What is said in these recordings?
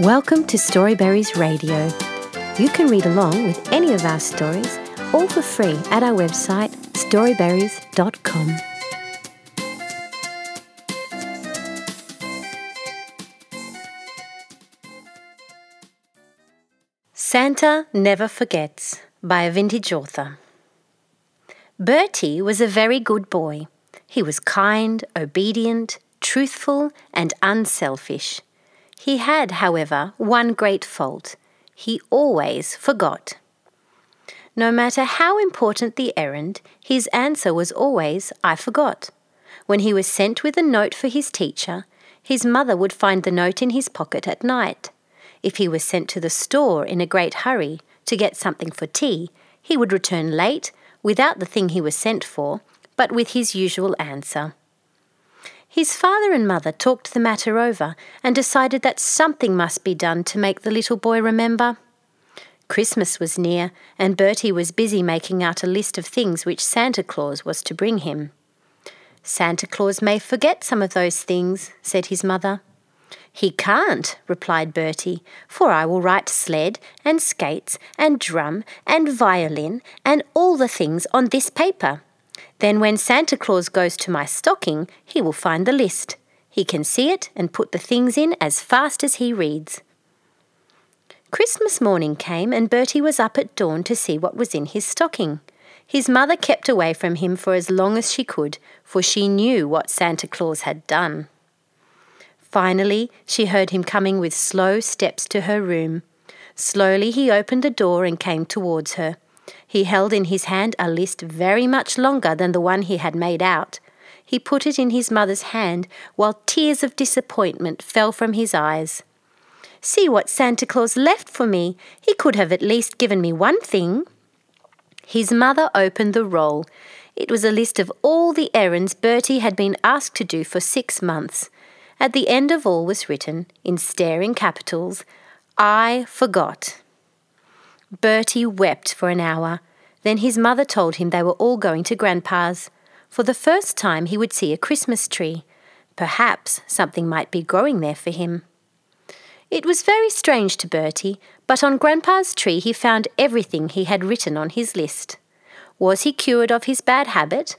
Welcome to Storyberries Radio. You can read along with any of our stories, all for free, at our website storyberries.com. Santa Never Forgets by a vintage author. Bertie was a very good boy. He was kind, obedient, truthful, and unselfish. He had, however, one great fault he always forgot. No matter how important the errand, his answer was always, I forgot. When he was sent with a note for his teacher, his mother would find the note in his pocket at night. If he was sent to the store in a great hurry to get something for tea, he would return late without the thing he was sent for, but with his usual answer. His father and mother talked the matter over and decided that something must be done to make the little boy remember. Christmas was near, and Bertie was busy making out a list of things which Santa Claus was to bring him. Santa Claus may forget some of those things, said his mother. He can't, replied Bertie, for I will write sled and skates and drum and violin and all the things on this paper. Then, when Santa Claus goes to my stocking, he will find the list. He can see it and put the things in as fast as he reads. Christmas morning came, and Bertie was up at dawn to see what was in his stocking. His mother kept away from him for as long as she could, for she knew what Santa Claus had done. Finally, she heard him coming with slow steps to her room. Slowly he opened the door and came towards her. He held in his hand a list very much longer than the one he had made out. He put it in his mother's hand while tears of disappointment fell from his eyes. See what Santa Claus left for me. He could have at least given me one thing. His mother opened the roll. It was a list of all the errands Bertie had been asked to do for six months. At the end of all was written, in staring capitals, I forgot. Bertie wept for an hour. Then his mother told him they were all going to Grandpa's. For the first time, he would see a Christmas tree. Perhaps something might be growing there for him. It was very strange to Bertie, but on Grandpa's tree he found everything he had written on his list. Was he cured of his bad habit?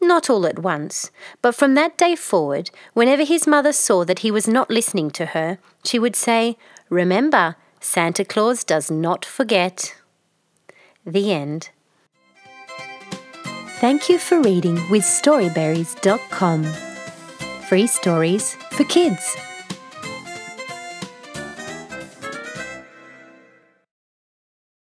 Not all at once, but from that day forward, whenever his mother saw that he was not listening to her, she would say, Remember, Santa Claus does not forget. The end. Thank you for reading with Storyberries.com. Free stories for kids.